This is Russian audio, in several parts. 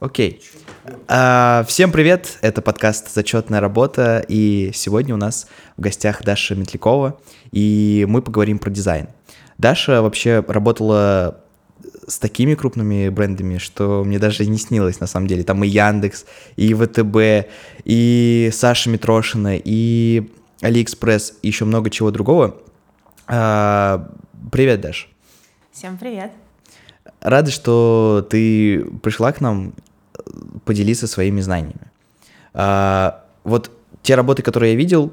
Окей. А, всем привет, это подкаст «Зачетная работа», и сегодня у нас в гостях Даша Метлякова, и мы поговорим про дизайн. Даша вообще работала с такими крупными брендами, что мне даже не снилось на самом деле. Там и Яндекс, и ВТБ, и Саша Митрошина, и Алиэкспресс, и еще много чего другого. А, привет, Даш. Всем привет. Рады, что ты пришла к нам поделиться своими знаниями. А, вот те работы, которые я видел,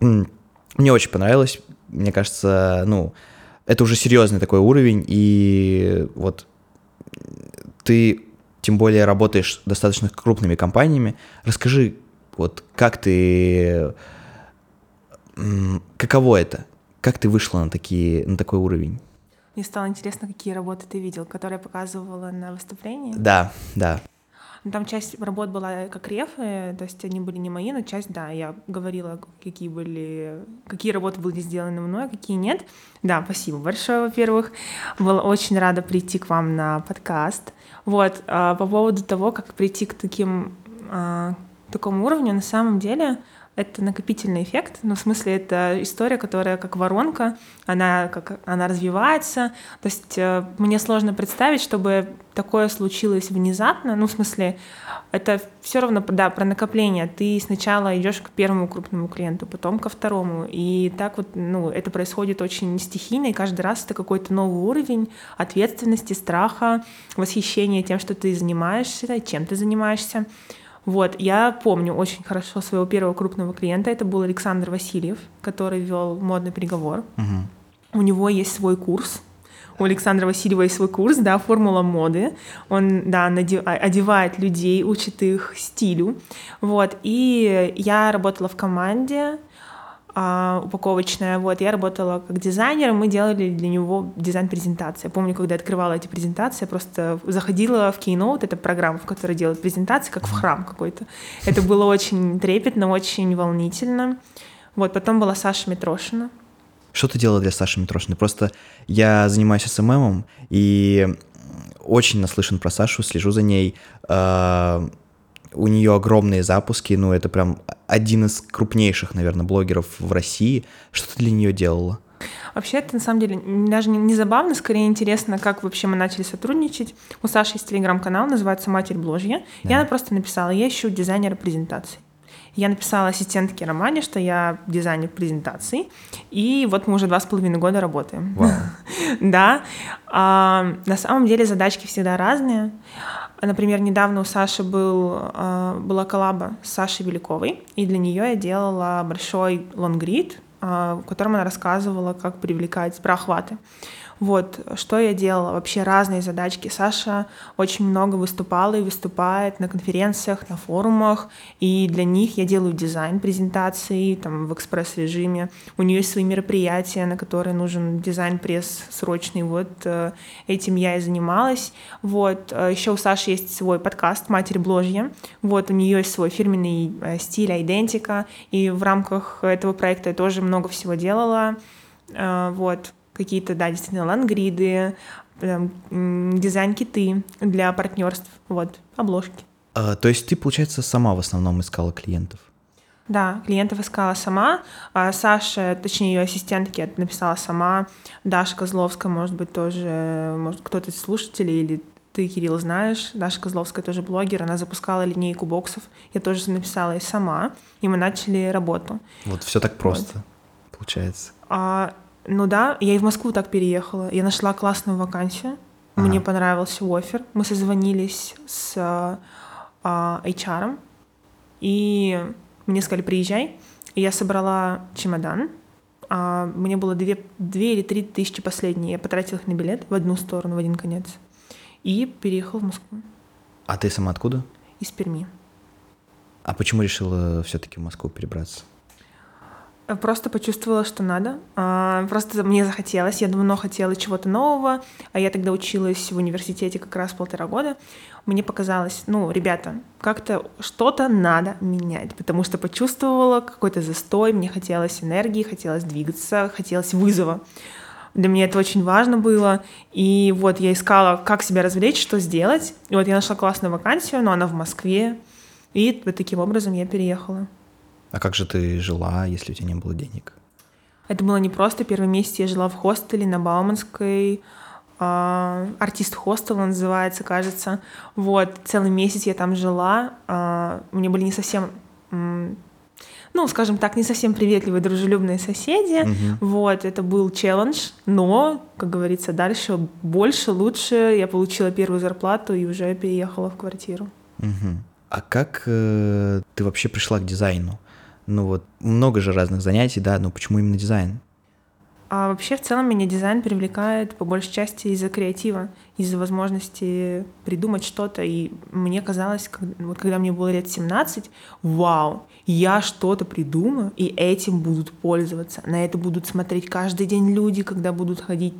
мне очень понравилось. Мне кажется, ну, это уже серьезный такой уровень, и вот ты тем более работаешь достаточно крупными компаниями. Расскажи, вот как ты, каково это? Как ты вышла на, такие, на такой уровень? Мне стало интересно, какие работы ты видел, которые я показывала на выступлении. Да, да. Ну, там часть работ была как рефы, то есть они были не мои, но часть, да, я говорила, какие были, какие работы были сделаны мной, а какие нет. Да, спасибо большое, во-первых. Была очень рада прийти к вам на подкаст. Вот, а по поводу того, как прийти к таким, а, такому уровню, на самом деле это накопительный эффект, ну, в смысле, это история, которая как воронка, она, как, она развивается, то есть э, мне сложно представить, чтобы такое случилось внезапно, ну, в смысле, это все равно, да, про накопление, ты сначала идешь к первому крупному клиенту, потом ко второму, и так вот, ну, это происходит очень стихийно, и каждый раз это какой-то новый уровень ответственности, страха, восхищения тем, что ты занимаешься, чем ты занимаешься, вот, я помню очень хорошо своего первого крупного клиента. Это был Александр Васильев, который вел модный приговор. Угу. У него есть свой курс. У Александра Васильева есть свой курс, да, формула моды. Он, да, одевает людей, учит их стилю. Вот, и я работала в команде, а, упаковочная. Вот, я работала как дизайнер, мы делали для него дизайн-презентации. Я помню, когда я открывала эти презентации, я просто заходила в Keynote, это программа, в которой делают презентации, как в храм какой-то. Это было очень трепетно, очень волнительно. Вот, потом была Саша Митрошина. Что ты делала для Саши Митрошиной? Просто я занимаюсь СММом и очень наслышан про Сашу, слежу за ней. А, у нее огромные запуски, ну, это прям один из крупнейших, наверное, блогеров в России. Что ты для нее делала? Вообще, это на самом деле даже не забавно, скорее интересно, как вообще мы начали сотрудничать. У Саши есть телеграм-канал, называется «Матерь Бложья». Да. Я просто написала, я ищу дизайнера презентаций. Я написала ассистентке Романе, что я дизайнер презентаций, и вот мы уже два с половиной года работаем. Да. А, на самом деле задачки всегда разные. Например, недавно у Саши был, а, была коллаба с Сашей Великовой, и для нее я делала большой лонгрид, а, в котором она рассказывала, как привлекать проохваты. Вот, что я делала? Вообще разные задачки. Саша очень много выступала и выступает на конференциях, на форумах, и для них я делаю дизайн презентации там в экспресс-режиме. У нее есть свои мероприятия, на которые нужен дизайн-пресс срочный. Вот э, этим я и занималась. Вот, э, еще у Саши есть свой подкаст «Матерь Бложья». Вот, у нее есть свой фирменный э, стиль, идентика, и в рамках этого проекта я тоже много всего делала. Вот, какие-то, да, действительно, лангриды, дизайн-киты для партнерств, вот, обложки. А, то есть ты, получается, сама в основном искала клиентов? Да, клиентов искала сама. А Саша, точнее, ее ассистентки написала сама. Даша Козловская, может быть, тоже, может, кто-то из слушателей или ты, Кирилл, знаешь, Даша Козловская тоже блогер, она запускала линейку боксов. Я тоже написала и сама, и мы начали работу. Вот все так просто, вот. получается. А, ну да, я и в Москву так переехала. Я нашла классную вакансию. Ага. Мне понравился офер. Мы созвонились с а, HR, и мне сказали, приезжай. И я собрала чемодан. А, мне было две, две или три тысячи последние. Я потратила их на билет в одну сторону, в один конец. И переехала в Москву. А ты сама откуда? Из Перми. А почему решила все-таки в Москву перебраться? Просто почувствовала, что надо. А, просто мне захотелось. Я давно хотела чего-то нового. А я тогда училась в университете как раз полтора года. Мне показалось, ну, ребята, как-то что-то надо менять, потому что почувствовала какой-то застой, мне хотелось энергии, хотелось двигаться, хотелось вызова. Для меня это очень важно было. И вот я искала, как себя развлечь, что сделать. И вот я нашла классную вакансию, но она в Москве. И таким образом я переехала. А как же ты жила, если у тебя не было денег? Это было не просто. Первый месяц я жила в хостеле на Бауманской. А, артист хостел называется, кажется. Вот, целый месяц я там жила. А, мне были не совсем ну, скажем так, не совсем приветливые, дружелюбные соседи. Угу. Вот, это был челлендж, но, как говорится, дальше больше, лучше. Я получила первую зарплату и уже переехала в квартиру. Угу. А как э, ты вообще пришла к дизайну? Ну вот, много же разных занятий, да, но почему именно дизайн? А вообще, в целом, меня дизайн привлекает по большей части из-за креатива, из-за возможности придумать что-то. И мне казалось, вот когда мне было лет 17, вау, я что-то придумаю, и этим будут пользоваться. На это будут смотреть каждый день люди, когда будут ходить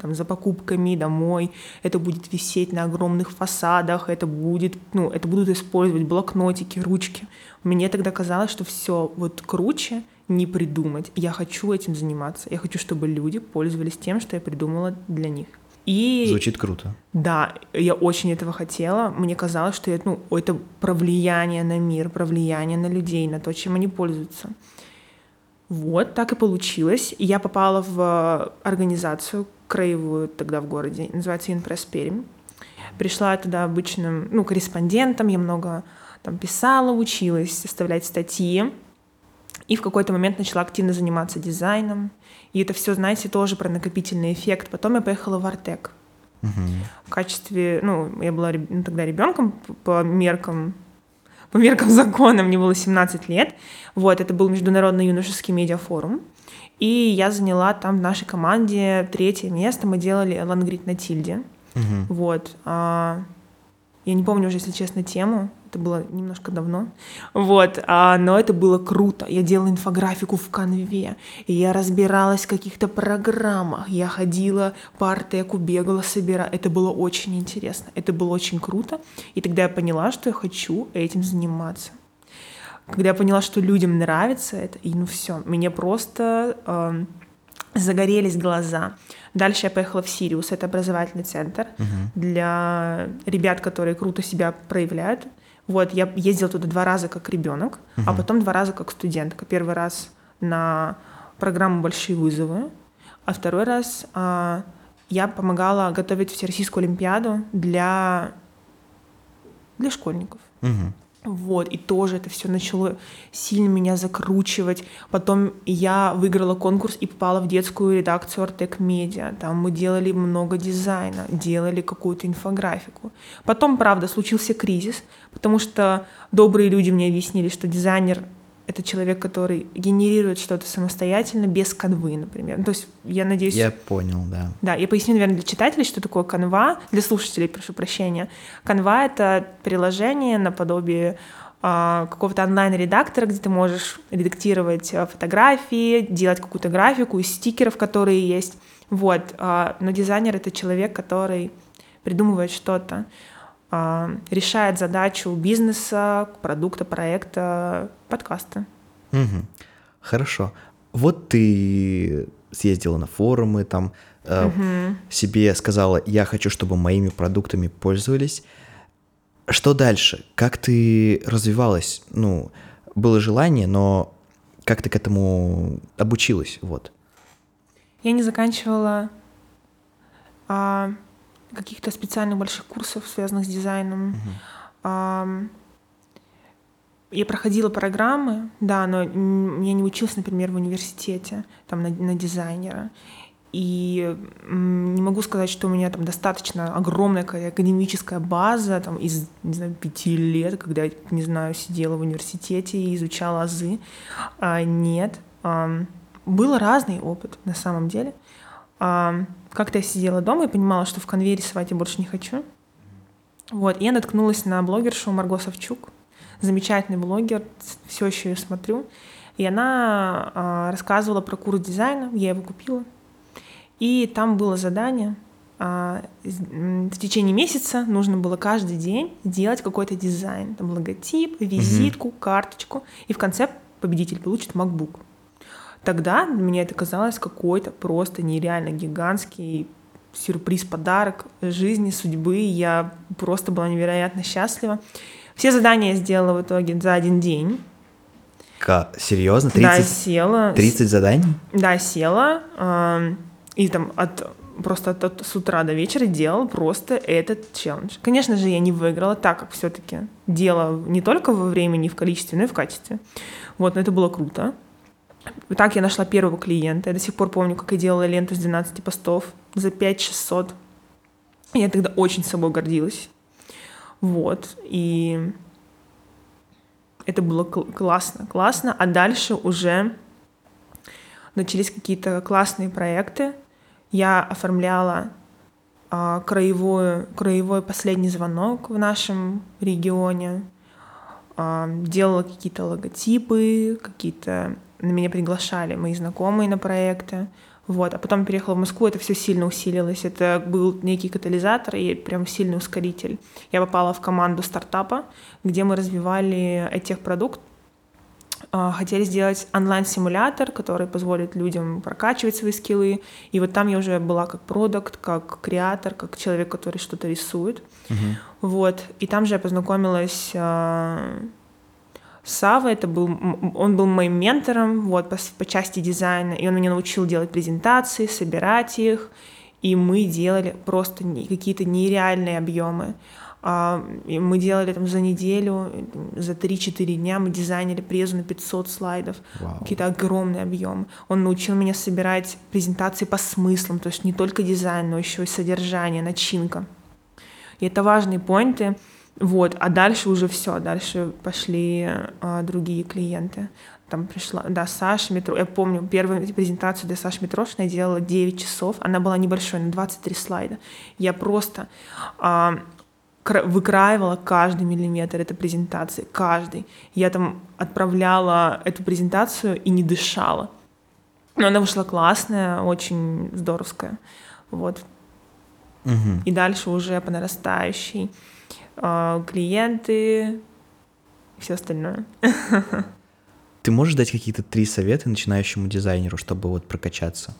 там, за покупками домой. Это будет висеть на огромных фасадах, это будет, ну, это будут использовать блокнотики, ручки. Мне тогда казалось, что все вот круче — не придумать. Я хочу этим заниматься. Я хочу, чтобы люди пользовались тем, что я придумала для них. И... Звучит круто. Да, я очень этого хотела. Мне казалось, что это, ну, это про влияние на мир, про влияние на людей, на то, чем они пользуются. Вот, так и получилось. Я попала в организацию краевую тогда в городе, называется Инпресс Пермь. Пришла туда обычным, ну, корреспондентом, я много там писала, училась составлять статьи. И в какой-то момент начала активно заниматься дизайном. И это все, знаете, тоже про накопительный эффект. Потом я поехала в Артек. Угу. В качестве, ну, я была ну, тогда ребенком по меркам по меркам закона, мне было 17 лет. Вот, это был Международный юношеский медиафорум. И я заняла там в нашей команде третье место. Мы делали лангрид на тильде. Угу. Вот. А, я не помню уже, если честно, тему. Это было немножко давно. Вот, а, но это было круто. Я делала инфографику в конве, и я разбиралась в каких-то программах. Я ходила по артеку, бегала, собирала. Это было очень интересно. Это было очень круто. И тогда я поняла, что я хочу этим заниматься. Когда я поняла, что людям нравится это, и ну все, мне просто э, загорелись глаза. Дальше я поехала в Сириус, это образовательный центр uh для ребят, которые круто себя проявляют. Вот, я ездила туда два раза как ребенок, uh а потом два раза как студентка. Первый раз на программу «Большие вызовы», а второй раз а, я помогала готовить Всероссийскую Олимпиаду для, для школьников. uh вот, и тоже это все начало сильно меня закручивать. Потом я выиграла конкурс и попала в детскую редакцию Артек Медиа. Там мы делали много дизайна, делали какую-то инфографику. Потом, правда, случился кризис, потому что добрые люди мне объяснили, что дизайнер это человек, который генерирует что-то самостоятельно, без канвы, например. Ну, то есть, я надеюсь... Я понял, да. Да, я поясню, наверное, для читателей, что такое канва, для слушателей, прошу прощения. Канва — это приложение наподобие а, какого-то онлайн-редактора, где ты можешь редактировать а, фотографии, делать какую-то графику из стикеров, которые есть. Вот. А, но дизайнер — это человек, который придумывает что-то. А, решает задачу бизнеса, продукта, проекта, подкаста. Угу. Хорошо. Вот ты съездила на форумы, там э, угу. себе сказала, я хочу, чтобы моими продуктами пользовались. Что дальше? Как ты развивалась? Ну, было желание, но как ты к этому обучилась? Вот. Я не заканчивала а, каких-то специальных больших курсов, связанных с дизайном. Uh-huh. Я проходила программы, да, но я не училась, например, в университете, там, на, на дизайнера. И не могу сказать, что у меня там достаточно огромная академическая база там, из, не знаю, пяти лет, когда я, не знаю, сидела в университете и изучала азы. А, нет. Был разный опыт на самом деле. Как-то я сидела дома и понимала, что в конве рисовать я больше не хочу. Вот, и я наткнулась на блогершу Марго Савчук, замечательный блогер, все еще ее смотрю. И она а, рассказывала про курс дизайна, я его купила. И там было задание, а, в течение месяца нужно было каждый день делать какой-то дизайн, там логотип, визитку, mm-hmm. карточку, и в конце победитель получит MacBook. Тогда мне это казалось какой-то просто нереально гигантский сюрприз, подарок жизни, судьбы. Я просто была невероятно счастлива. Все задания я сделала в итоге за один день. К... Серьезно? 30, да, села. 30 заданий? Да, села. Э, и там от просто от, от, с утра до вечера делала просто этот челлендж. Конечно же, я не выиграла, так как все-таки дело не только во времени, в количестве, но и в качестве. Вот, но это было круто. Так я нашла первого клиента. Я до сих пор помню, как я делала ленту с 12 постов за 5600. Я тогда очень собой гордилась. Вот. И это было классно, классно. А дальше уже начались какие-то классные проекты. Я оформляла а, краевой, краевой последний звонок в нашем регионе, а, делала какие-то логотипы, какие-то на меня приглашали мои знакомые на проекты. Вот. А потом переехала в Москву, это все сильно усилилось. Это был некий катализатор и прям сильный ускоритель. Я попала в команду стартапа, где мы развивали этих-продукт, а, хотели сделать онлайн-симулятор, который позволит людям прокачивать свои скиллы. И вот там я уже была как продукт, как креатор, как человек, который что-то рисует. Uh-huh. Вот. И там же я познакомилась а, Сава, это был, он был моим ментором вот, по, по части дизайна, и он меня научил делать презентации, собирать их, и мы делали просто какие-то нереальные объемы. А, мы делали там за неделю, за 3-4 дня мы дизайнили презу на 500 слайдов, wow. какие-то огромные объемы. Он научил меня собирать презентации по смыслам, то есть не только дизайн, но еще и содержание, начинка. И это важные поинты, вот, а дальше уже все, дальше пошли а, другие клиенты. Там пришла, да, Саша Метро. Я помню, первую презентацию для Саши Митрошиной я делала 9 часов. Она была небольшой, на 23 слайда. Я просто а, выкраивала каждый миллиметр этой презентации, каждый. Я там отправляла эту презентацию и не дышала. Но она вышла классная, очень здоровская. Вот. Угу. И дальше уже по нарастающей. А, клиенты и все остальное. Ты можешь дать какие-то три совета начинающему дизайнеру, чтобы вот прокачаться?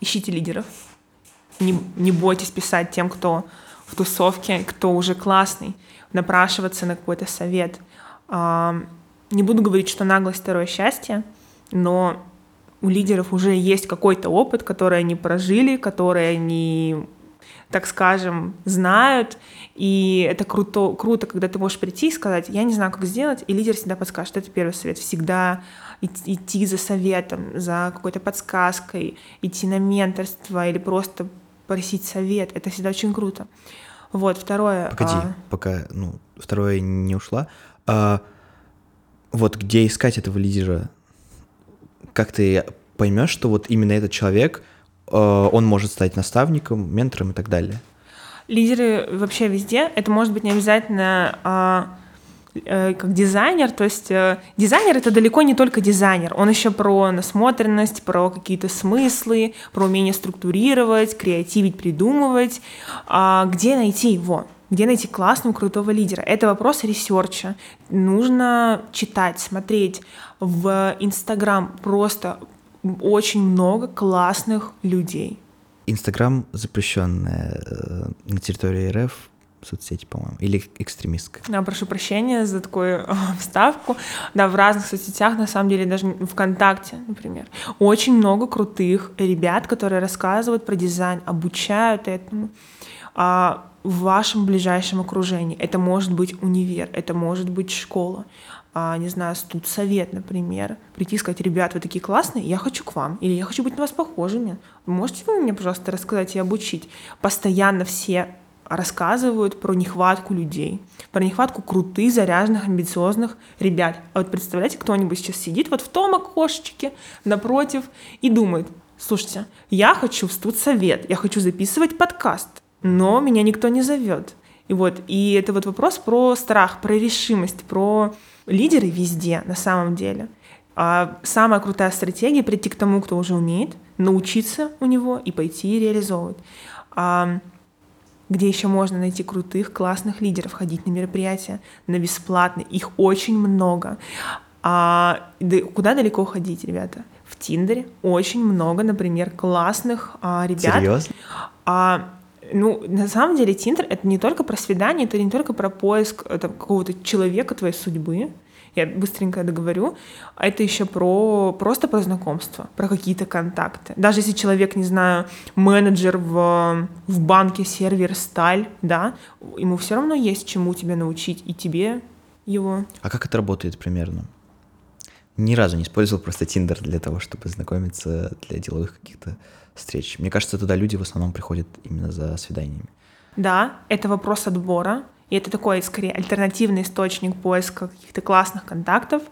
Ищите лидеров. Не, не бойтесь писать тем, кто в тусовке, кто уже классный, напрашиваться на какой-то совет. А, не буду говорить, что наглость второе счастье, но у лидеров уже есть какой-то опыт, который они прожили, который они так скажем, знают, и это круто, круто, когда ты можешь прийти и сказать, я не знаю, как сделать, и лидер всегда подскажет. Это первый совет. Всегда идти за советом, за какой-то подсказкой, идти на менторство или просто просить совет. Это всегда очень круто. Вот, второе... Погоди, а... пока, ну, второе не ушла. А, вот где искать этого лидера? Как ты поймешь, что вот именно этот человек — он может стать наставником, ментором и так далее. Лидеры вообще везде. Это может быть не обязательно а, э, как дизайнер, то есть э, дизайнер это далеко не только дизайнер, он еще про насмотренность, про какие-то смыслы, про умение структурировать, креативить, придумывать. А где найти его? Где найти классного, крутого лидера? Это вопрос research а. Нужно читать, смотреть в Инстаграм, просто очень много классных людей. Инстаграм запрещенная э, на территории РФ соцсети, по-моему, или экстремистская. Да, прошу прощения за такую э, вставку. Да, в разных соцсетях, на самом деле, даже ВКонтакте, например, очень много крутых ребят, которые рассказывают про дизайн, обучают этому. А в вашем ближайшем окружении. Это может быть универ, это может быть школа не знаю, студсовет, например, прийти и сказать, ребят, вы такие классные, я хочу к вам, или я хочу быть на вас похожими. Можете вы мне, пожалуйста, рассказать и обучить? Постоянно все рассказывают про нехватку людей, про нехватку крутых, заряженных, амбициозных ребят. А вот представляете, кто-нибудь сейчас сидит вот в том окошечке напротив и думает, слушайте, я хочу в студсовет, я хочу записывать подкаст, но меня никто не зовет. И вот, и это вот вопрос про страх, про решимость, про лидеры везде на самом деле. А самая крутая стратегия — прийти к тому, кто уже умеет, научиться у него и пойти и реализовывать. А где еще можно найти крутых, классных лидеров, ходить на мероприятия, на бесплатные, их очень много. А да, куда далеко ходить, ребята? В Тиндере очень много, например, классных а, ребят. Серьезно? А, ну, на самом деле, Тиндер — это не только про свидание, это не только про поиск это, какого-то человека твоей судьбы, я быстренько договорю, а это еще про просто про знакомство, про какие-то контакты. Даже если человек, не знаю, менеджер в, в банке, сервер, сталь, да, ему все равно есть чему тебя научить, и тебе его. А как это работает примерно? Ни разу не использовал просто Тиндер для того, чтобы знакомиться для деловых каких-то встреч. Мне кажется, туда люди в основном приходят именно за свиданиями. Да, это вопрос отбора. И это такой, скорее, альтернативный источник поиска каких-то классных контактов.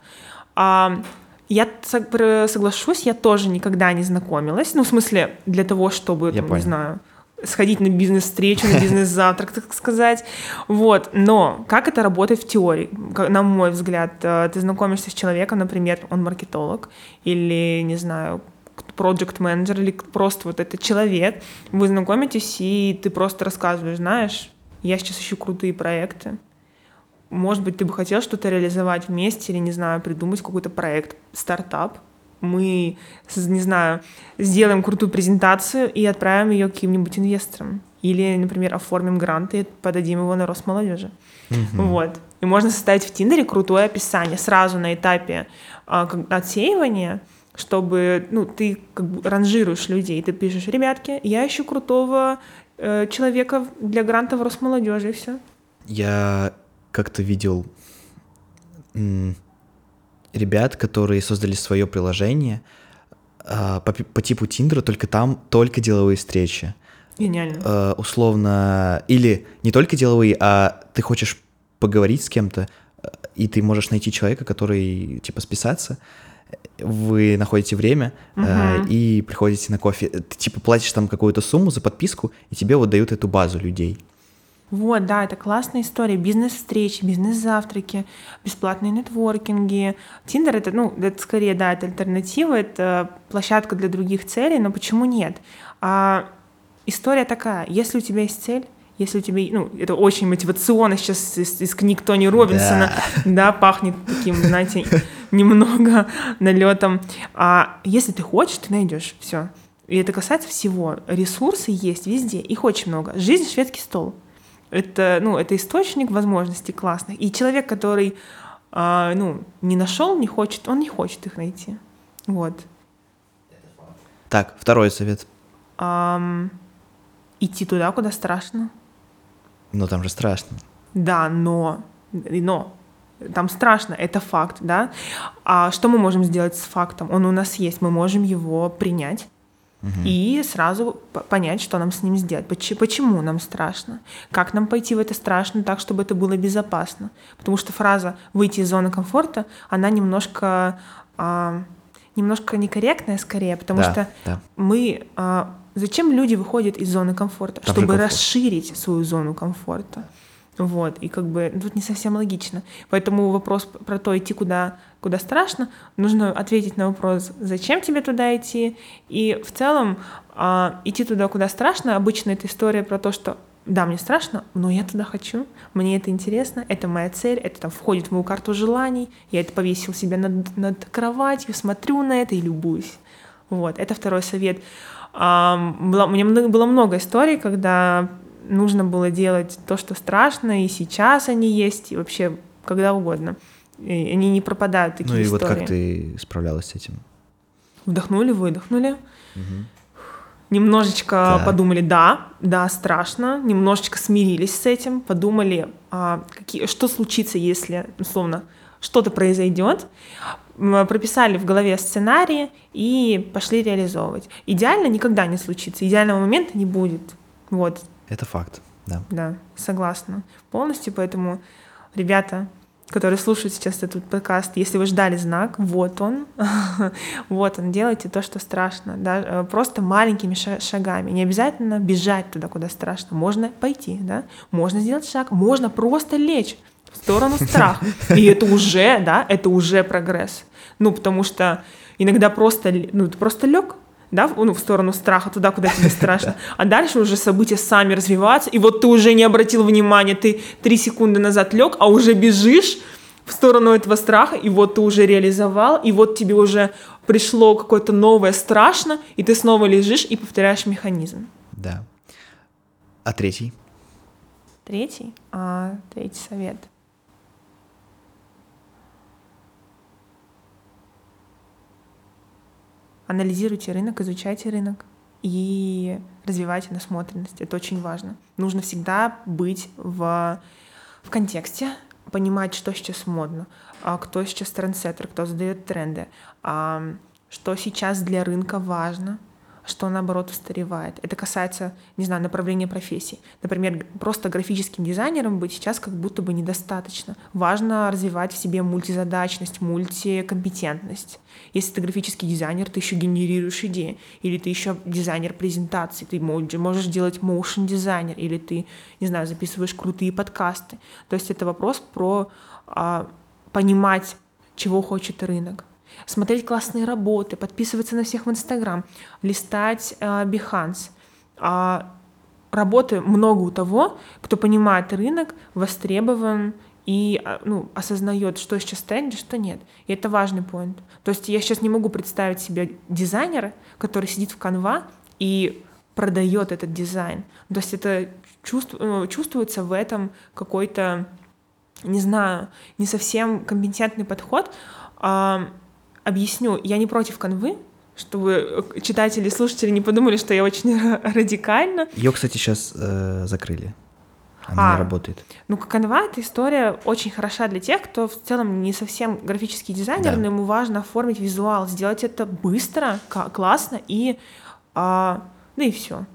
А, я соглашусь, я тоже никогда не знакомилась. Ну, в смысле, для того, чтобы, я там, не знаю, сходить на бизнес-встречу, на бизнес-завтрак, так сказать. Вот. Но как это работает в теории? На мой взгляд, э, ты знакомишься с человеком, например, он маркетолог, или, не знаю, project менеджер или просто вот этот человек, вы знакомитесь, и ты просто рассказываешь, знаешь, я сейчас ищу крутые проекты. Может быть, ты бы хотел что-то реализовать вместе или, не знаю, придумать какой-то проект, стартап. Мы, не знаю, сделаем крутую презентацию и отправим ее каким-нибудь инвесторам. Или, например, оформим грант и подадим его на Росмолодежи. Mm-hmm. Вот. И можно составить в Тиндере крутое описание сразу на этапе а, отсеивания, чтобы ну, ты как бы ранжируешь людей. Ты пишешь, ребятки, я ищу крутого Э, человека для грантов Росмолодежи, и все. Я как-то видел ребят, которые создали свое приложение а, по, по типу Тиндера, только там только деловые встречи. Гениально. Uh, условно, или не только деловые, а ты хочешь поговорить с кем-то, и ты можешь найти человека, который, типа, списаться, вы находите время угу. э, и приходите на кофе. Ты типа платишь там какую-то сумму за подписку, и тебе вот дают эту базу людей. Вот, да, это классная история. Бизнес-встречи, бизнес-завтраки, бесплатные нетворкинги. Тиндер это, ну, это скорее, да, это альтернатива, это площадка для других целей, но почему нет? А, история такая, если у тебя есть цель, если у тебя, ну, это очень мотивационно сейчас из, из книг Тони Робинсона, да. да, пахнет таким, знаете, немного налетом. А если ты хочешь, ты найдешь все. И это касается всего. Ресурсы есть везде, их очень много. Жизнь — шведский стол. Это, ну, это источник возможностей классных. И человек, который а, ну, не нашел, не хочет, он не хочет их найти. Вот. Так, второй совет. Um, идти туда, куда страшно. Но там же страшно. Да, но, но там страшно, это факт, да. А что мы можем сделать с фактом? Он у нас есть, мы можем его принять угу. и сразу понять, что нам с ним сделать. Почему нам страшно? Как нам пойти в это страшно так, чтобы это было безопасно? Потому что фраза «выйти из зоны комфорта», она немножко, а, немножко некорректная скорее, потому да, что да. мы а, Зачем люди выходят из зоны комфорта? Там Чтобы расширить свою зону комфорта. Вот, и как бы тут не совсем логично. Поэтому вопрос про то, идти куда, куда страшно, нужно ответить на вопрос, зачем тебе туда идти. И в целом а, идти туда, куда страшно, обычно это история про то, что да, мне страшно, но я туда хочу, мне это интересно, это моя цель, это там входит в мою карту желаний, я это повесил себе над, над кроватью, смотрю на это и любуюсь. Вот, это второй совет. Было, у меня было много историй, когда нужно было делать то, что страшно, и сейчас они есть, и вообще когда угодно. И они не пропадают такие Ну и истории. вот как ты справлялась с этим? Вдохнули, выдохнули. Угу. Немножечко да. подумали, да, да, страшно. Немножечко смирились с этим, подумали, а, какие, что случится, если, условно, что-то произойдет прописали в голове сценарии и пошли реализовывать. Идеально никогда не случится, идеального момента не будет. Вот. Это факт, да. Да, согласна полностью, поэтому, ребята, которые слушают сейчас этот подкаст, если вы ждали знак, вот он, вот он, делайте то, что страшно, да, э, просто маленькими шагами, не обязательно бежать туда, куда страшно, можно пойти, да, можно сделать шаг, можно просто лечь, в сторону страха. И это уже, да, это уже прогресс. Ну, потому что иногда просто, ну, ты просто лег, да, ну, в сторону страха, туда, куда тебе страшно. А дальше уже события сами развиваются, и вот ты уже не обратил внимания, ты три секунды назад лег, а уже бежишь в сторону этого страха, и вот ты уже реализовал, и вот тебе уже пришло какое-то новое страшно, и ты снова лежишь и повторяешь механизм. Да. А третий? Третий? А, третий совет. Анализируйте рынок, изучайте рынок и развивайте насмотренность. Это очень важно. Нужно всегда быть в, в контексте, понимать, что сейчас модно, а кто сейчас трендсеттер, кто задает тренды, а что сейчас для рынка важно, что наоборот устаревает. Это касается, не знаю, направления профессий. Например, просто графическим дизайнером быть сейчас как будто бы недостаточно. Важно развивать в себе мультизадачность, мультикомпетентность. Если ты графический дизайнер, ты еще генерируешь идеи, или ты еще дизайнер презентаций, ты можешь делать motion дизайнер, или ты, не знаю, записываешь крутые подкасты. То есть это вопрос про а, понимать, чего хочет рынок смотреть классные работы, подписываться на всех в Инстаграм, листать э, Behance. А работы много у того, кто понимает рынок, востребован и а, ну, осознает, что сейчас тренде, что нет. И это важный поинт. То есть я сейчас не могу представить себе дизайнера, который сидит в канва и продает этот дизайн. То есть это чувств, ну, чувствуется в этом какой-то, не знаю, не совсем компетентный подход. Объясню, я не против канвы, чтобы читатели и слушатели не подумали, что я очень радикально. Ее, кстати, сейчас э, закрыли. Она а, не работает. Ну, канва — это история очень хороша для тех, кто в целом не совсем графический дизайнер, да. но ему важно оформить визуал, сделать это быстро, классно и... А, ну и все.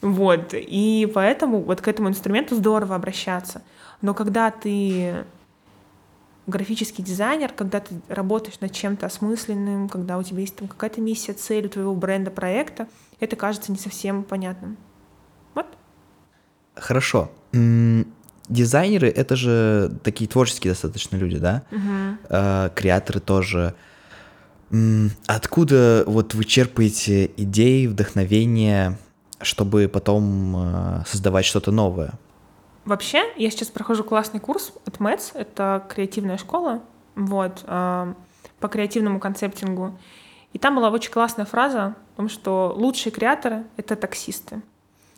Вот. И поэтому вот к этому инструменту здорово обращаться. Но когда ты графический дизайнер, когда ты работаешь над чем-то осмысленным, когда у тебя есть там какая-то миссия, цель у твоего бренда, проекта, это кажется не совсем понятным. Вот. Хорошо. Дизайнеры — это же такие творческие достаточно люди, да? Угу. Креаторы тоже. Откуда вот вы черпаете идеи, вдохновение, чтобы потом а, создавать что-то новое? Вообще, я сейчас прохожу классный курс от МЭЦ, это креативная школа, вот, э, по креативному концептингу. И там была очень классная фраза о том, что лучшие креаторы — это таксисты.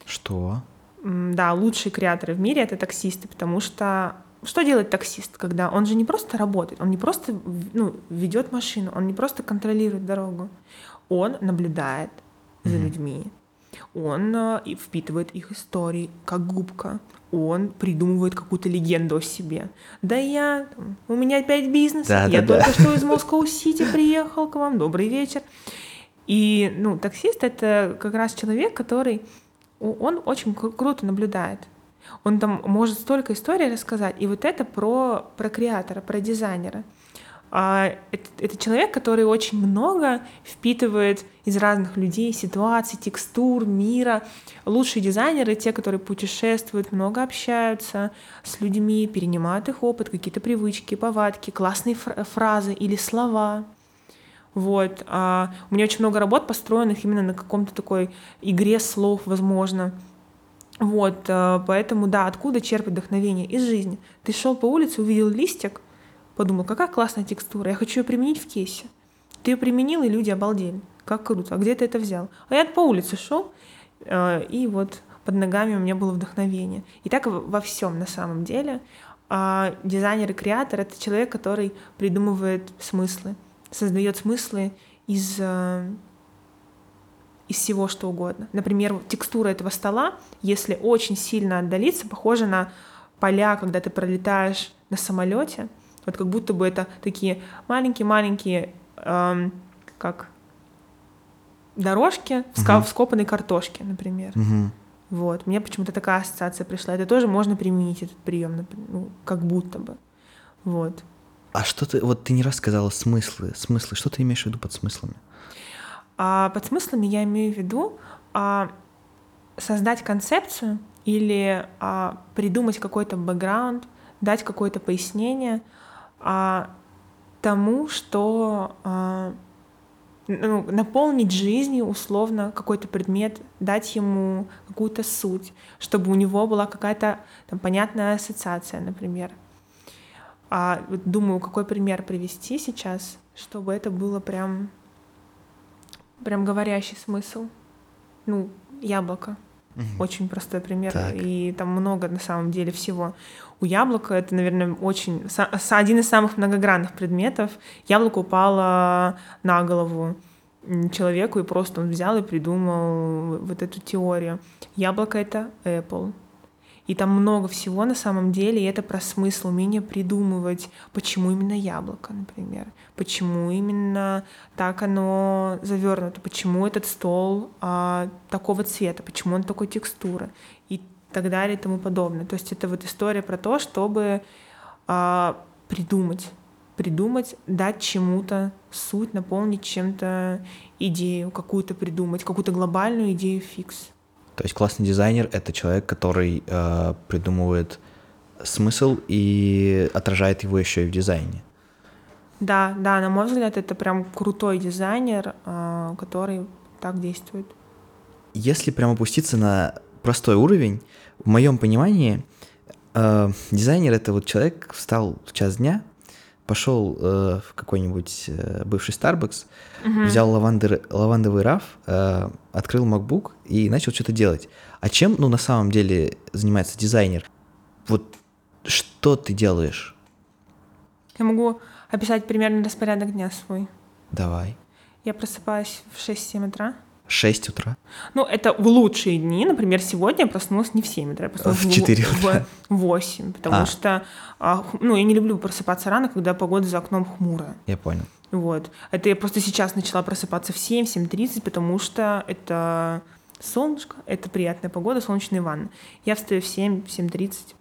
Что? Да, лучшие креаторы в мире — это таксисты, потому что что делает таксист, когда он же не просто работает, он не просто ну, ведет машину, он не просто контролирует дорогу, он наблюдает за mm-hmm. людьми, он э, впитывает их истории, как губка он придумывает какую-то легенду о себе. Да я, у меня опять бизнес, да, я да, только да. что из Москвы-Сити приехал к вам, добрый вечер. И, ну, таксист — это как раз человек, который, он очень кру- круто наблюдает. Он там может столько историй рассказать, и вот это про, про креатора, про дизайнера — а, это, это человек, который очень много впитывает из разных людей, ситуаций, текстур, мира. Лучшие дизайнеры — те, которые путешествуют, много общаются с людьми, перенимают их опыт, какие-то привычки, повадки, классные фразы или слова. Вот. А у меня очень много работ построенных именно на каком-то такой игре слов, возможно. Вот, а, поэтому, да, откуда черпать вдохновение? Из жизни. Ты шел по улице, увидел листик, Подумал, какая классная текстура, я хочу ее применить в кейсе. Ты ее применил, и люди обалдели. Как круто. А где ты это взял? А я по улице шел, э, и вот под ногами у меня было вдохновение. И так во всем на самом деле. А дизайнер и креатор — это человек, который придумывает смыслы, создает смыслы из, э, из всего, что угодно. Например, текстура этого стола, если очень сильно отдалиться, похожа на поля, когда ты пролетаешь на самолете — вот как будто бы это такие маленькие-маленькие, эм, как дорожки в, uh-huh. вскопанной картошке, например. Uh-huh. Вот. Мне почему-то такая ассоциация пришла. Это тоже можно применить, этот прием, ну, как будто бы. Вот. А что ты, вот ты не рассказала смыслы, смыслы, что ты имеешь в виду под смыслами? А, под смыслами я имею в виду а, создать концепцию или а, придумать какой-то бэкграунд, дать какое-то пояснение, а, тому, что а, ну, наполнить жизнью условно какой-то предмет, дать ему какую-то суть, чтобы у него была какая-то там, понятная ассоциация, например. А вот думаю, какой пример привести сейчас, чтобы это было прям, прям говорящий смысл. Ну, яблоко. Очень простой пример. Так. И там много на самом деле всего. У яблока это, наверное, очень один из самых многогранных предметов. Яблоко упало на голову человеку, и просто он взял и придумал вот эту теорию. Яблоко это Apple. И там много всего на самом деле, и это про смысл, умение придумывать, почему именно яблоко, например, почему именно так оно завернуто, почему этот стол а, такого цвета, почему он такой текстуры и так далее и тому подобное. То есть это вот история про то, чтобы а, придумать, придумать, дать чему-то суть, наполнить чем-то идею, какую-то придумать, какую-то глобальную идею фикс. То есть классный дизайнер — это человек, который э, придумывает смысл и отражает его еще и в дизайне. Да, да, на мой взгляд, это прям крутой дизайнер, а, который так действует. Если прям опуститься на простой уровень, в моем понимании э, дизайнер — это вот человек встал в час дня, пошел э, в какой-нибудь э, бывший Starbucks, взял лавандер- лавандовый раф, э, открыл MacBook и начал что-то делать. А чем, ну, на самом деле занимается дизайнер? Вот что ты делаешь? Я могу описать примерно распорядок дня свой. Давай. Я просыпаюсь в 6-7 утра. 6 утра. Ну, это в лучшие дни. Например, сегодня я проснулась не в 7 утра, я проснулась В 4 утра. в 8, потому А. что, а, ху- ну, я не люблю просыпаться рано, когда погода за окном хмурая. Я понял. Вот. Это я просто сейчас начала просыпаться в 7, 7.30, потому что это солнышко, это приятная погода, солнечные ванны. Я встаю в 7, 7.30.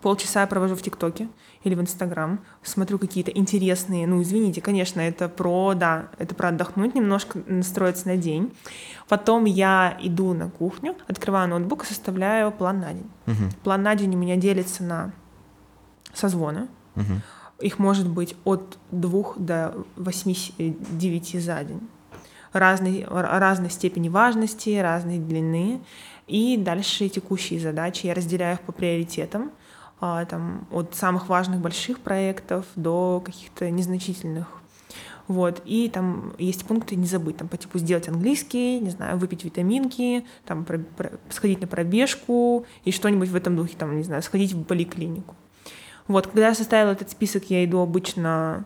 Полчаса я провожу в ТикТоке или в Инстаграм, смотрю какие-то интересные, ну, извините, конечно, это про, да, это про отдохнуть немножко, настроиться на день. Потом я иду на кухню, открываю ноутбук и составляю план на день. Мгм, План на день у меня делится на созвоны, мгм. их может быть от двух до восьми-девяти за день. Разной, разной степени важности, разной длины. И дальше текущие задачи я разделяю их по приоритетам. А, там, от самых важных больших проектов до каких-то незначительных. Вот. И там есть пункты не забыть, там по типу сделать английский, не знаю, выпить витаминки, там про- про- сходить на пробежку и что-нибудь в этом духе, там, не знаю, сходить в поликлинику. Вот, когда я составила этот список, я иду обычно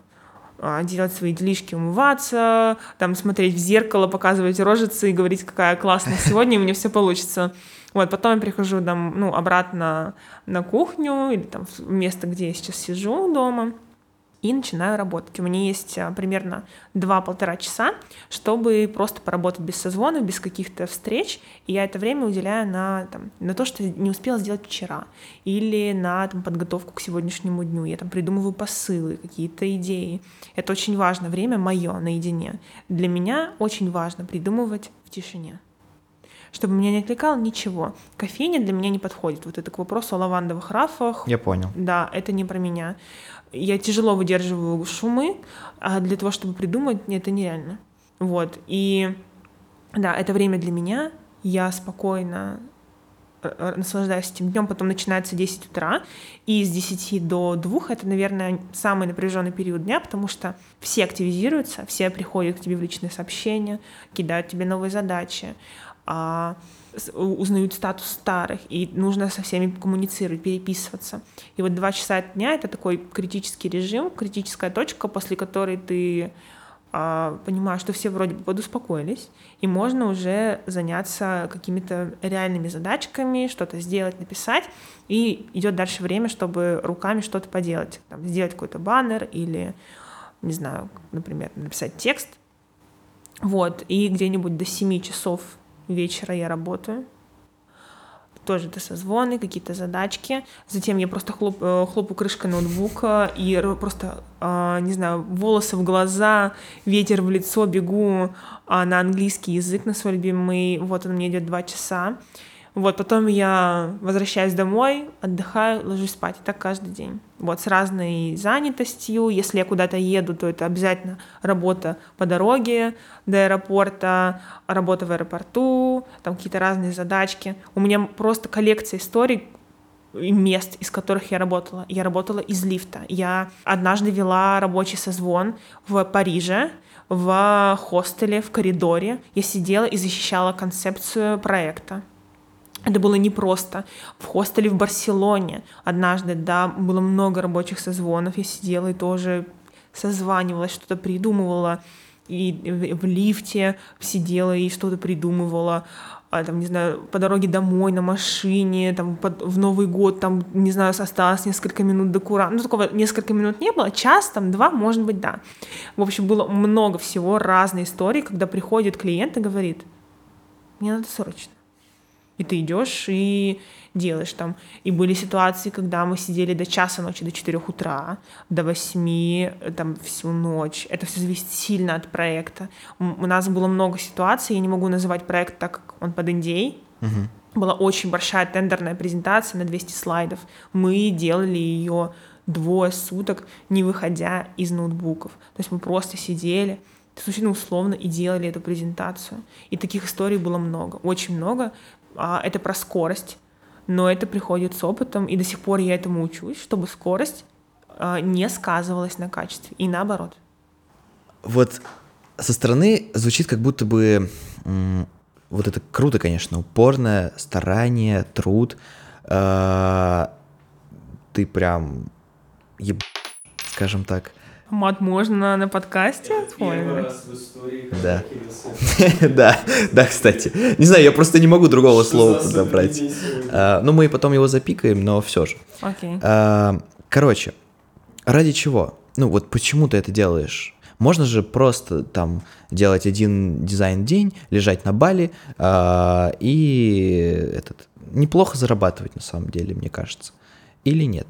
а, делать свои делишки, умываться, там смотреть в зеркало, показывать рожицы и говорить, какая классная сегодня, и у меня все получится. Вот, потом я прихожу там, ну, обратно на кухню или там в место, где я сейчас сижу дома, и начинаю работать. У меня есть а, примерно 2-1,5 часа, чтобы просто поработать без созвонов, без каких-то встреч, и я это время уделяю на, там, на то, что не успела сделать вчера, или на там, подготовку к сегодняшнему дню. Я там придумываю посылы, какие-то идеи. Это очень важно, время мое наедине. Для меня очень важно придумывать в тишине чтобы меня не отвлекало ничего. Кофейня для меня не подходит. Вот это к вопросу о лавандовых рафах. Я понял. Да, это не про меня. Я тяжело выдерживаю шумы, а для того, чтобы придумать, это нереально. Вот. И да, это время для меня. Я спокойно э, э, наслаждаюсь этим днем, потом начинается 10 утра, и с 10 до 2 это, наверное, самый напряженный период дня, потому что все активизируются, все приходят к тебе в личные сообщения, кидают тебе новые задачи, а, узнают статус старых, и нужно со всеми коммуницировать, переписываться. И вот два часа дня — это такой критический режим, критическая точка, после которой ты а, понимаешь, что все вроде бы подуспокоились, и можно уже заняться какими-то реальными задачками, что-то сделать, написать, и идет дальше время, чтобы руками что-то поделать, там, сделать какой-то баннер или, не знаю, например, написать текст, вот, и где-нибудь до 7 часов вечера я работаю. Тоже это созвоны, какие-то задачки. Затем я просто хлоп, э, хлопаю крышкой ноутбука и просто, а, не знаю, волосы в глаза, ветер в лицо, бегу а, на английский язык, на свой любимый. Вот он мне идет два часа. Вот, потом я возвращаюсь домой, отдыхаю, ложусь спать. И так каждый день. Вот, с разной занятостью. Если я куда-то еду, то это обязательно работа по дороге до аэропорта, работа в аэропорту, там какие-то разные задачки. У меня просто коллекция историй, мест, из которых я работала. Я работала из лифта. Я однажды вела рабочий созвон в Париже, в хостеле, в коридоре. Я сидела и защищала концепцию проекта. Это было непросто. В хостеле в Барселоне однажды, да, было много рабочих созвонов. Я сидела и тоже созванивалась, что-то придумывала. И в лифте сидела и что-то придумывала а, там, не знаю, по дороге домой на машине, там, под, в Новый год, там, не знаю, осталось несколько минут до кура. Ну, такого несколько минут не было, час, там, два, может быть, да. В общем, было много всего, разные истории, когда приходит клиент и говорит, мне надо срочно. И ты идешь и делаешь там. И были ситуации, когда мы сидели до часа ночи, до 4 утра, до 8, там, всю ночь. Это все зависит сильно от проекта. У нас было много ситуаций, я не могу называть проект так, как он под NDA. Угу. Была очень большая тендерная презентация на 200 слайдов. Мы делали ее двое суток, не выходя из ноутбуков. То есть мы просто сидели, случайно условно и делали эту презентацию. И таких историй было много, очень много. А, это про скорость, но это приходит с опытом, и до сих пор я этому учусь, чтобы скорость а, не сказывалась на качестве, и наоборот. Вот со стороны звучит как будто бы вот это круто, конечно, упорное старание, труд. Э, ты прям еб... скажем так. Мат можно на подкасте Да. да, да, кстати. Не знаю, я просто не могу другого слова подобрать. А, ну, мы потом его запикаем, но все же. Окей. А, короче, ради чего? Ну, вот почему ты это делаешь? Можно же просто там делать один дизайн день, лежать на Бали а, и этот неплохо зарабатывать на самом деле, мне кажется. Или нет?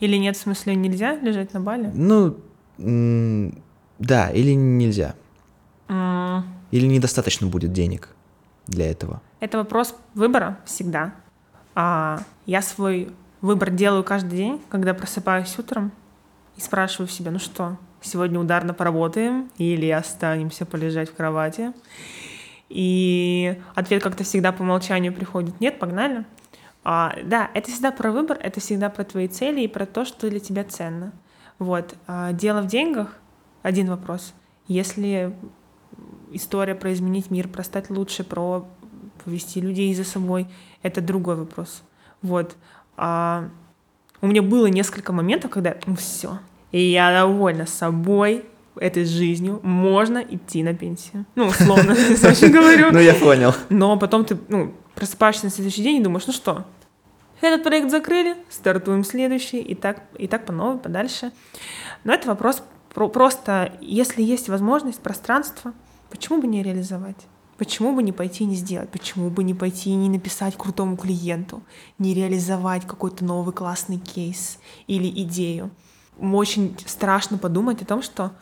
Или нет, в смысле, нельзя лежать на Бали? Ну, да, или нельзя. Mm. Или недостаточно будет денег для этого. Это вопрос выбора всегда. А я свой выбор делаю каждый день, когда просыпаюсь утром и спрашиваю себя, ну что, сегодня ударно поработаем или останемся полежать в кровати? И ответ как-то всегда по умолчанию приходит, нет, погнали. А, да, это всегда про выбор, это всегда про твои цели и про то, что для тебя ценно. Вот. А дело в деньгах — один вопрос. Если история про изменить мир, про стать лучше, про повести людей за собой, это другой вопрос. Вот. А у меня было несколько моментов, когда, ну все, и я довольна собой, этой жизнью, можно идти на пенсию. Ну, условно, очень говорю. Ну, я понял. Но потом ты, ну, просыпаешься на следующий день и думаешь, ну что, этот проект закрыли, стартуем следующий, и так, и так по новой, подальше. Но это вопрос про, просто, если есть возможность, пространство, почему бы не реализовать? Почему бы не пойти и не сделать? Почему бы не пойти и не написать крутому клиенту, не реализовать какой-то новый классный кейс или идею? Очень страшно подумать о том, что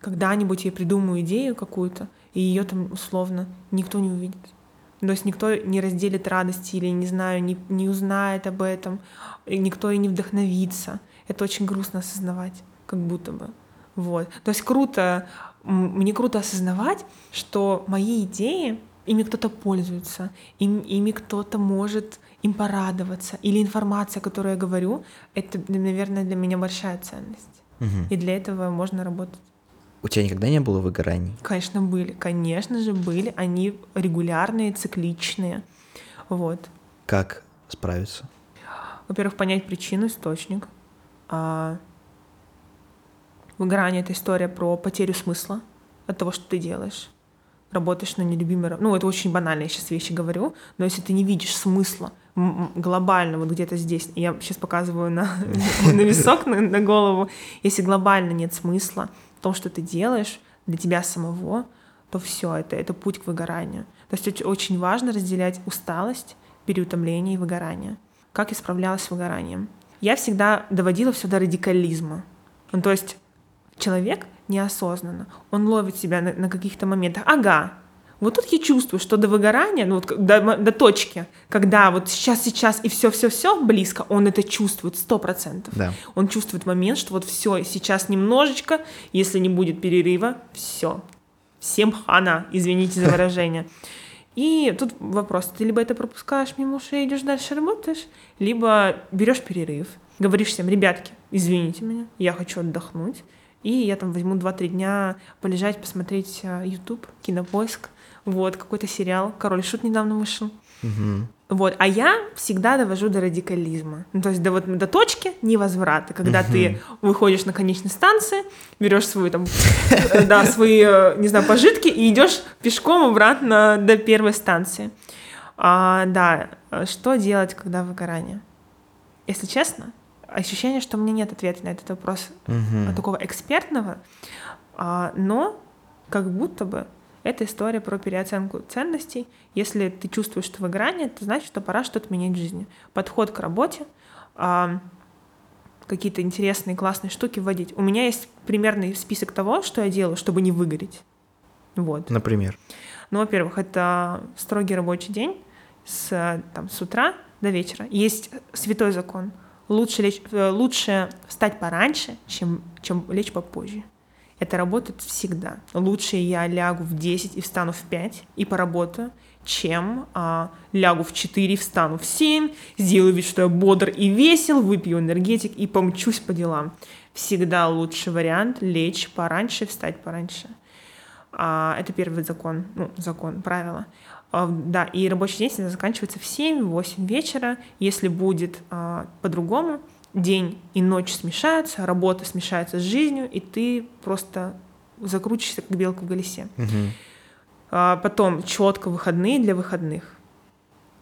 когда-нибудь я придумаю идею какую-то, и ее там условно никто не увидит. То есть никто не разделит радости или, не знаю, не, не узнает об этом, и никто и не вдохновится. Это очень грустно осознавать, как будто бы. Вот. То есть круто, мне круто осознавать, что мои идеи, ими кто-то пользуется, им, ими кто-то может им порадоваться. Или информация, которую я говорю, это, наверное, для меня большая ценность. Угу. И для этого можно работать. У тебя никогда не было выгораний? Конечно, были. Конечно же, были. Они регулярные, цикличные. Вот. Как справиться? Во-первых, понять причину, источник. А... Выгорание — это история про потерю смысла от того, что ты делаешь. Работаешь на нелюбимой... Ну, это очень банально, я сейчас вещи говорю, но если ты не видишь смысла глобально вот где-то здесь, я сейчас показываю на, на висок, на, на голову, если глобально нет смысла, том, что ты делаешь для тебя самого, то все, это, это путь к выгоранию. То есть очень важно разделять усталость, переутомление и выгорание. Как я справлялась с выгоранием? Я всегда доводила все до радикализма. Ну, то есть человек неосознанно, он ловит себя на, на каких-то моментах. Ага, вот тут я чувствую, что до выгорания, ну вот до, до точки, когда вот сейчас, сейчас и все, все, все близко, он это чувствует сто процентов. Да. Он чувствует момент, что вот все, сейчас немножечко, если не будет перерыва, все, всем хана, извините за выражение. И И тут вопрос, ты либо это пропускаешь мимо ушей, идешь дальше работаешь, либо берешь перерыв, говоришь всем, ребятки, извините меня, я хочу отдохнуть, и я там возьму 2-3 дня полежать, посмотреть э, YouTube, Кинопоиск, вот, какой-то сериал, Король Шут недавно вышел. Мгм. Вот, а я всегда довожу до радикализма. Ну, то есть до, вот, до точки невозврата, когда ты выходишь на конечной станции, берешь свою там, э, да, свои, э, не знаю, пожитки и идешь пешком обратно до первой станции. А, да, что делать, когда выгорание? Если честно, ощущение, что у меня нет ответа на этот вопрос а, такого экспертного, а, но как будто бы это история про переоценку ценностей. Если ты чувствуешь, что выгорание, это значит, что пора что-то менять в жизни. Подход к работе, а, какие-то интересные, классные штуки вводить. У меня есть примерный список того, что я делаю, чтобы не выгореть. Вот. Например. Ну, во-первых, это строгий рабочий день с, там, с утра до вечера. Есть святой закон. Лучше, лечь, э, лучше встать пораньше, чем, чем лечь попозже. Это работает всегда. Лучше я лягу в 10 и встану в 5 и поработаю, чем а, лягу в 4 и встану в 7, сделаю вид, что я бодр и весел, выпью энергетик и помчусь по делам. Всегда лучший вариант лечь пораньше, встать пораньше. А, это первый закон, ну, закон, правило. А, да, и рабочий день всегда заканчивается в 7-8 вечера. Если будет а, по-другому, день и ночь смешаются, работа смешается с жизнью, и ты просто закрутишься, как белка в колесе. А, потом четко выходные для выходных.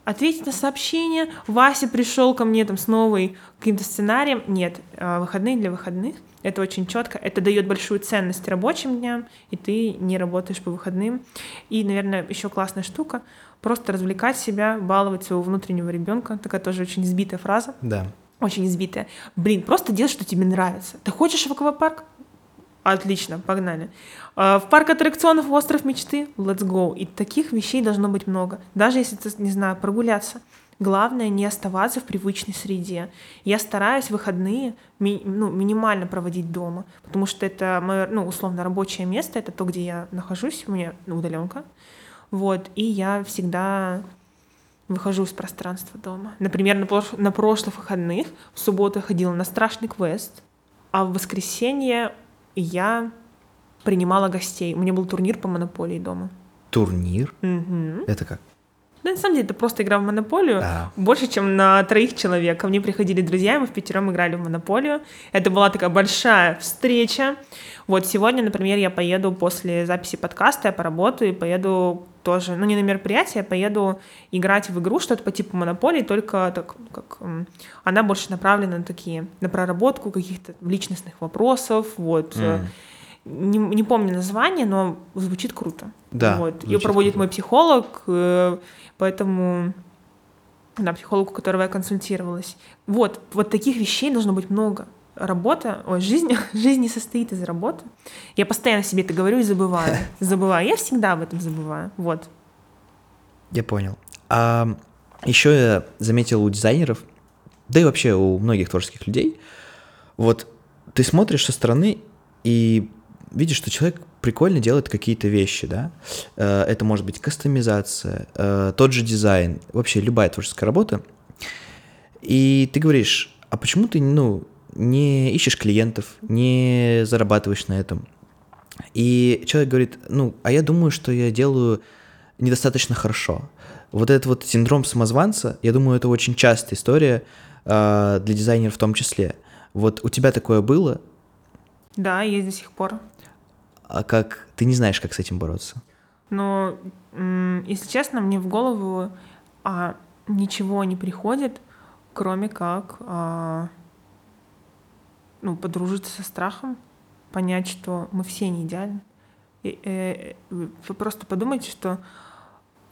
Ответить на сообщение. Вася пришел ко мне там с новой каким-то сценарием. Нет, а, выходные для выходных. Это очень четко. Это дает большую ценность рабочим дням, и ты не работаешь по выходным. И, наверное, еще классная штука. Просто развлекать себя, баловать своего внутреннего ребенка. Такая тоже очень избитая фраза Да. Очень избитая. Блин, просто делай, что тебе нравится. Ты хочешь в аквапарк? Отлично, погнали. А, В парк аттракционов «Остров мечты» let's go. И таких вещей должно быть много. Даже если ты, не знаю, прогуляться. Главное не оставаться в привычной среде. Я стараюсь выходные ми- ну, минимально проводить дома, потому что это мое, ну, условно, рабочее место, это то, где я нахожусь, у меня удаленка. Вот, и я всегда выхожу из пространства дома. Например, на, прош- на прошлых выходных в субботу я ходила на страшный квест, а в воскресенье я принимала гостей. У меня был турнир по монополии дома. Турнир? Мгм. Это как? Да, на самом деле, это просто игра в монополию. А. Больше, чем на троих человек. Ко мне приходили друзья, и мы в пятером играли в монополию. Это была такая большая встреча. Вот сегодня, например, я поеду после записи подкаста, я поработаю и поеду тоже, ну не на мероприятие, я поеду играть в игру, что-то по типу монополии, только так, как она больше направлена на такие, на проработку каких-то личностных вопросов, вот. М. Не, не помню название, но звучит круто. Да, Вот. Ее проводит круто. мой психолог, э, поэтому да, психолог, у которого я консультировалась. Вот, вот таких вещей должно быть много. Работа, ой, жизнь, жизнь не состоит из работы. Я постоянно себе это говорю и забываю. Забываю. Я всегда об этом забываю. Вот. Я понял. А еще я заметил у дизайнеров, да и вообще у многих творческих людей, вот ты смотришь со стороны и видишь, что человек прикольно делает какие-то вещи, да? Э, Это может быть кастомизация, э, тот же дизайн, вообще любая творческая работа. И ты говоришь, а почему ты, ну, не ищешь клиентов, не зарабатываешь на этом? И человек говорит, ну, а я думаю, что я делаю недостаточно хорошо. Вот этот вот синдром самозванца, я думаю, это очень частая история э, для дизайнеров в том числе. Вот у тебя такое было, Да, есть до сих пор. а как ты не знаешь, как с этим бороться. Но, если честно, мне в голову а, ничего не приходит, кроме как а, ну, подружиться со страхом, понять, что мы все не идеальны. И, э, вы просто подумайте, что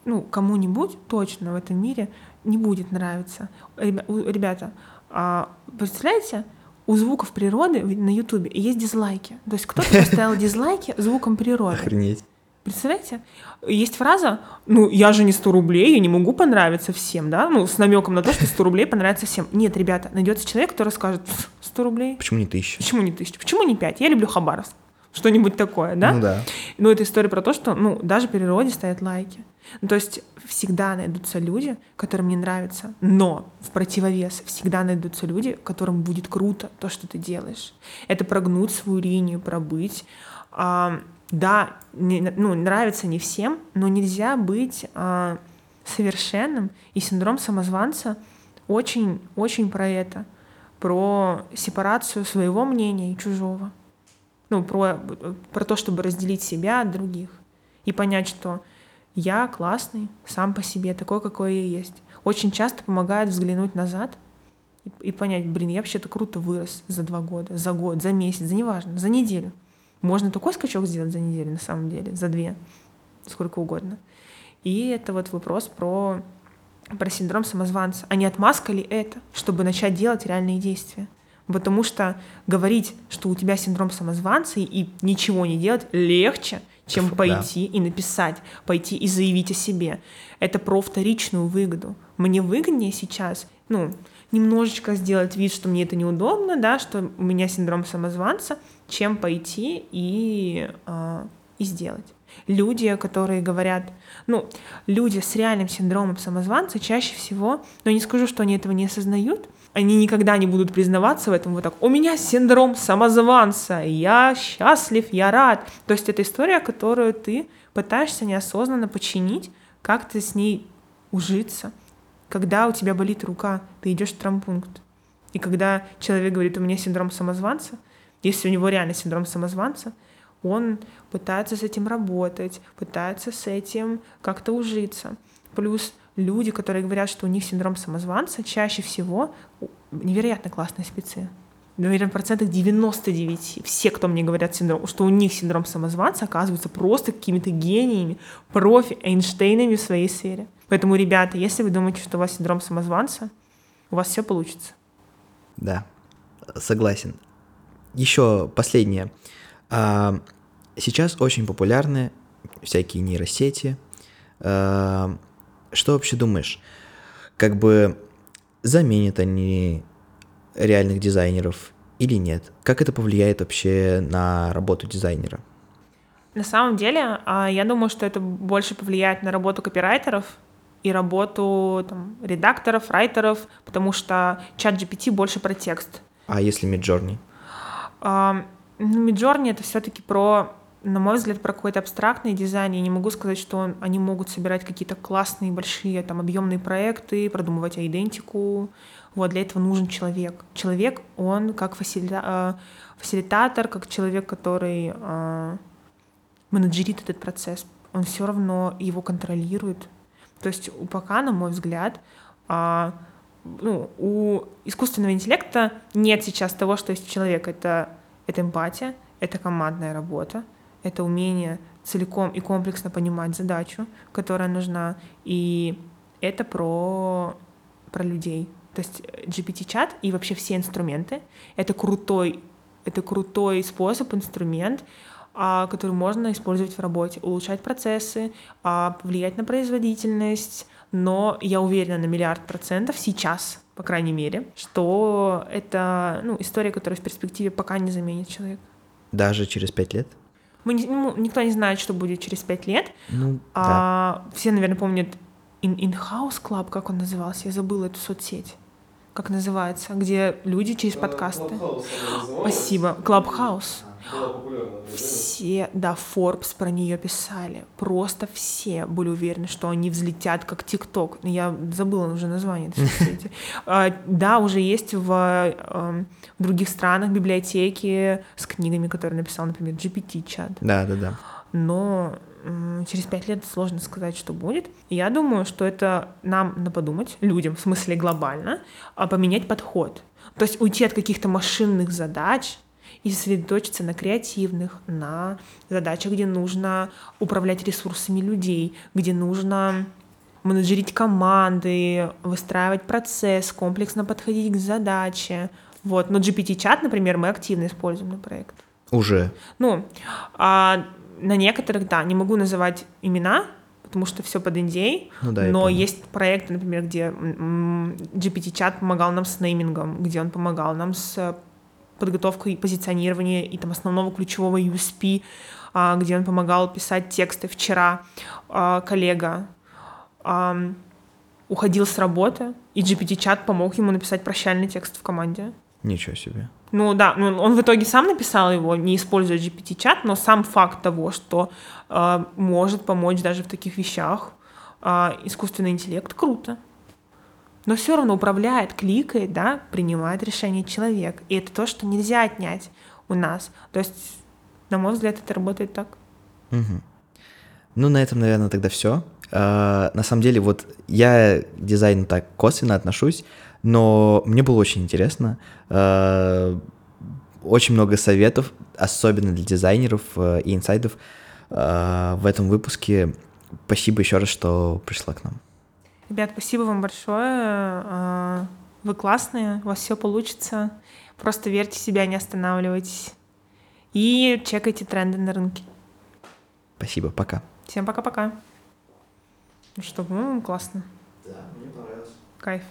ну, кому-нибудь точно в этом мире не будет нравиться. Ребята, а, представляете, у звуков природы на Ютубе есть дизлайки. То есть кто-то поставил дизлайки звуком природы. Охренеть. Представляете? Есть фраза, ну, я же не 100 рублей, я не могу понравиться всем, да? Ну, с намеком на то, что 100 рублей понравится всем. Нет, ребята, найдется человек, который скажет, «Пф, 100 рублей? Почему не тысяча? Почему не тысяча? Почему не 5? Я люблю Хабаровск. Что-нибудь такое, да? Ну да. Ну, это история про то, что, ну, даже природе ставят лайки. Ну, то есть всегда найдутся люди, которым не нравится, но в противовес всегда найдутся люди, которым будет круто то, что ты делаешь. Это прогнуть свою линию, пробыть. А, да, не, ну, нравится не всем, но нельзя быть а, совершенным. И синдром самозванца очень-очень про это, про сепарацию своего мнения и чужого. Ну, про, про то, чтобы разделить себя от других и понять, что я классный сам по себе, такой, какой я есть. Очень часто помогает взглянуть назад и, и понять, блин, я вообще-то круто вырос за два года, за год, за месяц, за неважно, за неделю. Можно такой скачок сделать за неделю, на самом деле, за две, сколько угодно. И это вот вопрос про, про синдром самозванца. А не отмазка ли это, чтобы начать делать реальные действия? Потому что говорить, что у тебя синдром самозванца и ничего не делать легче, чем Фу, пойти да. и написать, пойти и заявить о себе. Это про вторичную выгоду. Мне выгоднее сейчас, ну, немножечко сделать вид, что мне это неудобно, да, что у меня синдром самозванца, чем пойти и, э, и сделать. Люди, которые говорят, ну, люди с реальным синдромом самозванца чаще всего, но не скажу, что они этого не осознают, они никогда не будут признаваться в этом вот так. У меня синдром самозванца, я счастлив, я рад. То есть это история, которую ты пытаешься неосознанно починить, как ты с ней ужиться. Когда у тебя болит рука, ты идешь в травмпункт. И когда человек говорит, у меня синдром самозванца, если у него реально синдром самозванца, он пытается с этим работать, пытается с этим как-то ужиться. Плюс люди, которые говорят, что у них синдром самозванца, чаще всего невероятно классные спецы. Наверное, процентов 99 все, кто мне говорят, синдром, что у них синдром самозванца, оказываются просто какими-то гениями, профи, Эйнштейнами в своей сфере. Поэтому, ребята, если вы думаете, что у вас синдром самозванца, у вас все получится. Да, согласен. Еще последнее. А, сейчас очень популярны всякие нейросети, а, что вообще думаешь? Как бы заменят они реальных дизайнеров или нет? Как это повлияет вообще на работу дизайнера? На самом деле, а, я думаю, что это больше повлияет на работу копирайтеров и работу там, редакторов, райтеров, потому что чат GPT больше про текст. А если Midjourney? Ну, Midjourney — это все таки про на мой взгляд, про какой-то абстрактный дизайн. Я не могу сказать, что они могут собирать какие-то классные, большие, там, объемные проекты, продумывать идентику. Вот, для этого нужен человек. Человек, он как фасилита... Э, фасилитатор, как человек, который э, менеджерит этот процесс. Он все равно его контролирует. То есть у пока, на мой взгляд, э, ну, у искусственного интеллекта нет сейчас того, что есть у человека. Это, это эмпатия, это командная работа, это умение целиком и комплексно понимать задачу, которая нужна, и это про, про людей. То есть GPT-чат и вообще все инструменты — это крутой, это крутой способ, инструмент, а, который можно использовать в работе, улучшать процессы, а, повлиять на производительность, но я уверена на миллиард процентов сейчас, по крайней мере, что это ну, история, которая в перспективе пока не заменит человека. Даже через пять лет? Мы не, ну, никто не знает, что будет через пять лет. Ну, а, да. Все, наверное, помнят In, In-House Club, как он назывался, я забыла эту соцсеть. Как называется, где люди через подкасты. Спасибо. Clubhouse. Все, да, Forbes про нее писали. Просто все были уверены, что они взлетят как ТикТок. Я забыла уже название этой соцсети. А, да, уже есть в, эм, в других странах библиотеки с книгами, которые написал, например, GPT-чат. Да, да, да. Но через пять лет сложно сказать, что будет. я думаю, что это нам надо подумать, людям, в смысле глобально, а поменять подход. То есть уйти от каких-то машинных задач, и сосредоточиться на креативных, на задачах, где нужно управлять ресурсами людей, где нужно менеджерить команды, выстраивать процесс, комплексно подходить к задаче. Вот. Но GPT-чат, например, мы активно используем на проект. Уже? Ну, а на некоторых, да, не могу называть имена, потому что все под NDA, ну, да, но есть проекты, например, где GPT-чат помогал нам с неймингом, где он помогал нам с подготовка и позиционирование и там основного ключевого USP, а, где он помогал писать тексты. Вчера а, коллега а, уходил с работы, и GPT-чат помог ему написать прощальный текст в команде. Ничего себе. Ну да, ну, он в итоге сам написал его, не используя GPT-чат, но сам факт того, что э, может помочь даже в таких вещах э, искусственный интеллект, круто. Но все равно управляет, кликает, да, принимает решение человек. И это то, что нельзя отнять у нас. То есть, на мой взгляд, это работает так. Угу. Ну, на этом, наверное, тогда все. Uh, на самом деле, вот я к дизайну так косвенно отношусь, но мне было очень интересно. Uh, очень много советов, особенно для дизайнеров uh, и инсайдов в этом выпуске. Спасибо еще раз, что пришла к нам. Ребят, спасибо вам большое. Вы классные, у вас все получится. Просто верьте в себя, не останавливайтесь. И чекайте тренды на рынке. Спасибо, пока. Всем пока-пока. Ну что, по-моему, классно. Да, мне понравилось. Кайф.